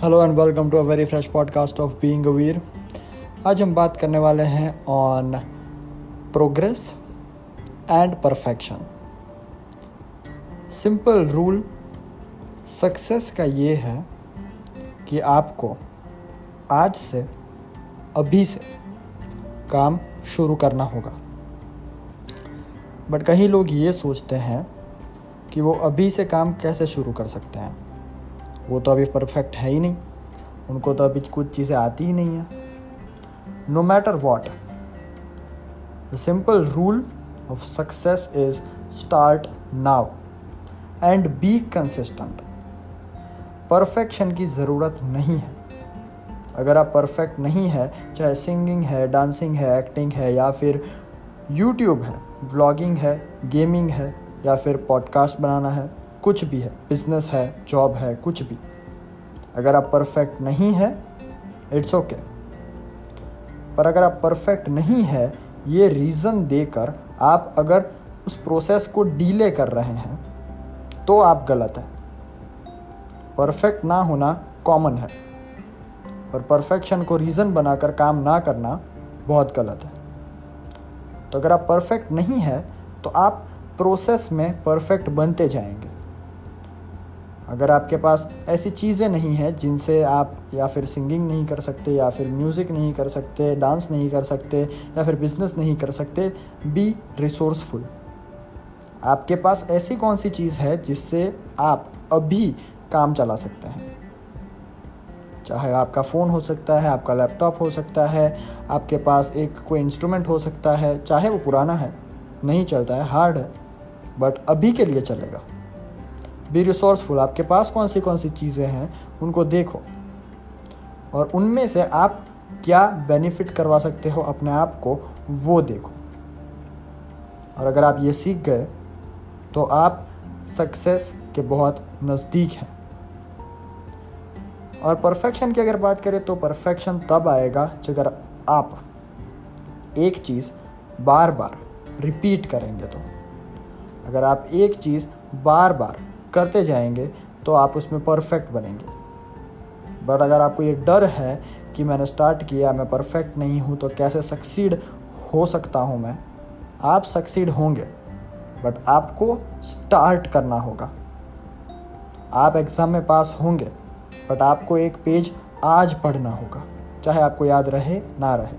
Hello and welcome to a very fresh podcast of being Veer आज हम बात करने वाले हैं on progress and perfection simple rule success का ये है कि आपको आज से, अभी से काम शुरू करना होगा। बट कई लोग ये सोचते हैं कि वो अभी से काम कैसे शुरू कर सकते हैं? वो तो अभी परफेक्ट है ही नहीं। उनको तो अभी कुछ चीज़ें आती ही नहीं है। No matter what the simple rule of success is start now and be consistent perfection की ज़रूरत नहीं है। अगर आप परफेक्ट नहीं है, चाहे सिंगिंग है डांसिंग है एक्टिंग है, या फिर यूट्यूब है व्लॉगिंग है गेमिंग है, या फिर पॉडकास्ट बनाना है कुछ भी है बिज़नेस है जॉब है, कुछ भी। अगर आप परफेक्ट नहीं है इट्स ओके okay. पर अगर आप परफेक्ट नहीं है, ये रीज़न देकर आप अगर उस प्रोसेस को डीले कर रहे हैं तो आप गलत हैं। परफेक्ट ना होना कॉमन है। पर परफेक्शन को रीज़न बनाकर काम ना करना बहुत गलत है। तो अगर आप परफेक्ट नहीं है तो आप प्रोसेस में परफेक्ट बनते जाएँगे। अगर आपके पास ऐसी चीज़ें नहीं हैं जिनसे आप या फिर सिंगिंग नहीं कर सकते या फिर म्यूज़िक नहीं कर सकते, डांस नहीं कर सकते या फिर बिज़नेस नहीं कर सकते बी रिसोर्सफुल आपके पास ऐसी कौन सी चीज़ है जिससे आप अभी काम चला सकते हैं? चाहे आपका फ़ोन हो सकता है, आपका लैपटॉप हो सकता है, आपके पास एक कोई इंस्ट्रूमेंट हो सकता है, चाहे वो पुराना है, नहीं चलता है हार्ड है बट अभी के लिए चलेगा। बी रिसोर्सफुल आपके पास कौन सी कौन सी चीज़ें हैं, उनको देखो। और उनमें से आप क्या बेनिफिट करवा सकते हो अपने आप को, वो देखो। और अगर आप ये सीख गए तो आप सक्सेस के बहुत नज़दीक हैं। और परफेक्शन की अगर बात करें तो परफेक्शन तब आएगा जब आप एक चीज़ बार बार रिपीट करेंगे तो। अगर आप एक चीज़ बार बार करते जाएँगे तो आप उसमें परफेक्ट बनेंगे। बट अगर आपको ये डर है कि मैंने स्टार्ट किया, मैं परफेक्ट नहीं हूँ तो कैसे सक्सीड हो सकता हूँ मैं? आप सक्सीड होंगे बट आपको स्टार्ट करना होगा। आप एग्ज़ाम में पास होंगे बट आपको एक पेज आज पढ़ना होगा, चाहे आपको याद रहे, ना रहे।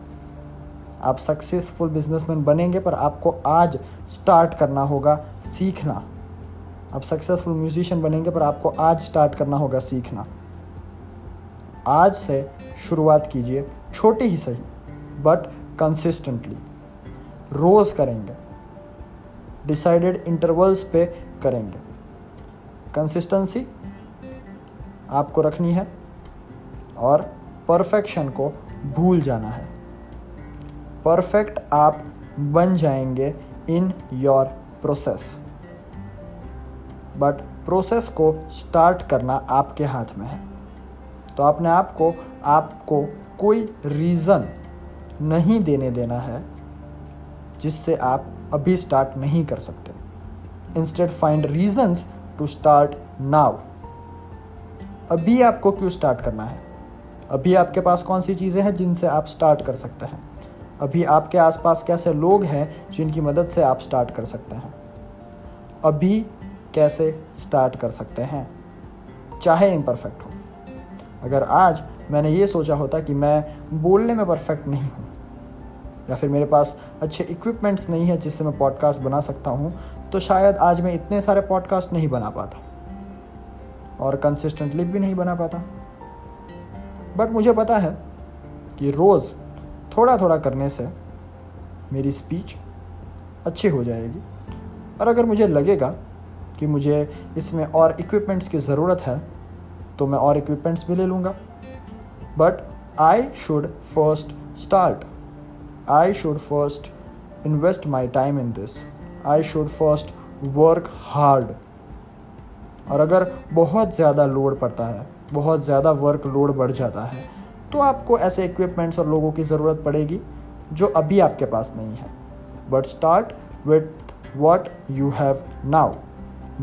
आप सक्सेसफुल बिजनेसमैन बनेंगे, पर आपको आज स्टार्ट करना होगा, सीखना। आप सक्सेसफुल म्यूजिशियन बनेंगे, पर आपको आज स्टार्ट करना होगा सीखना। आज से शुरुआत कीजिए, छोटी ही सही बट कंसिस्टेंटली रोज़ करेंगे। डिसाइडेड इंटरवल्स पे करेंगे। कंसिस्टेंसी आपको रखनी है, और परफेक्शन को भूल जाना है। परफेक्ट आप बन जाएँगे in your process but process को स्टार्ट करना आपके हाथ में है। तो अपने आप को आपको कोई रीज़न नहीं देने देना है जिससे आप अभी स्टार्ट नहीं कर सकते। Instead find reasons to start now अभी आपको क्यों स्टार्ट करना है? अभी आपके पास कौन सी चीज़ें हैं जिनसे आप स्टार्ट कर सकते हैं? अभी आपके आसपास कैसे लोग हैं जिनकी मदद से आप स्टार्ट कर सकते हैं? अभी कैसे स्टार्ट कर सकते हैं, चाहे इम्परफेक्ट हो। अगर आज मैंने ये सोचा होता कि मैं बोलने में परफेक्ट नहीं हूँ, या फिर मेरे पास अच्छे इक्विपमेंट्स नहीं है जिससे मैं पॉडकास्ट बना सकता हूँ तो शायद आज मैं इतने सारे पॉडकास्ट नहीं बना पाता और कंसिस्टेंटली भी नहीं बना पाता। बट मुझे पता है कि रोज़ थोड़ा थोड़ा करने से मेरी स्पीच अच्छी हो जाएगी और अगर मुझे लगेगा कि मुझे इसमें और इक्विपमेंट्स की ज़रूरत है तो मैं और इक्विपमेंट्स भी ले लूँगा। But I should first start I should first invest my time in this I should first work hard और अगर बहुत ज़्यादा लोड पड़ता है, बहुत ज़्यादा वर्क लोड बढ़ जाता है तो आपको ऐसे इक्विपमेंट्स और लोगों की ज़रूरत पड़ेगी, जो अभी आपके पास नहीं है। But start with what you have now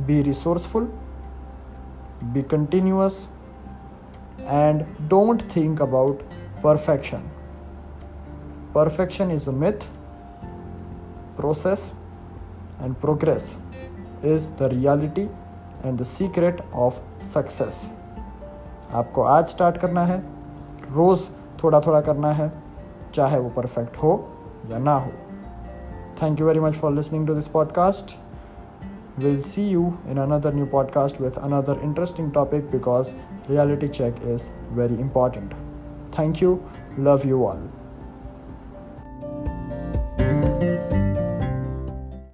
be resourceful be continuous and don't think about perfection. Perfection is a myth, process, and progress is the reality and the secret of success. आपको आज start करना है रोज़ थोड़ा थोड़ा करना है चाहे वो परफेक्ट हो या ना हो thank you very much for listening to this podcast we'll see you in another new podcast with another interesting topic because reality check is very important. Thank you. Love you all.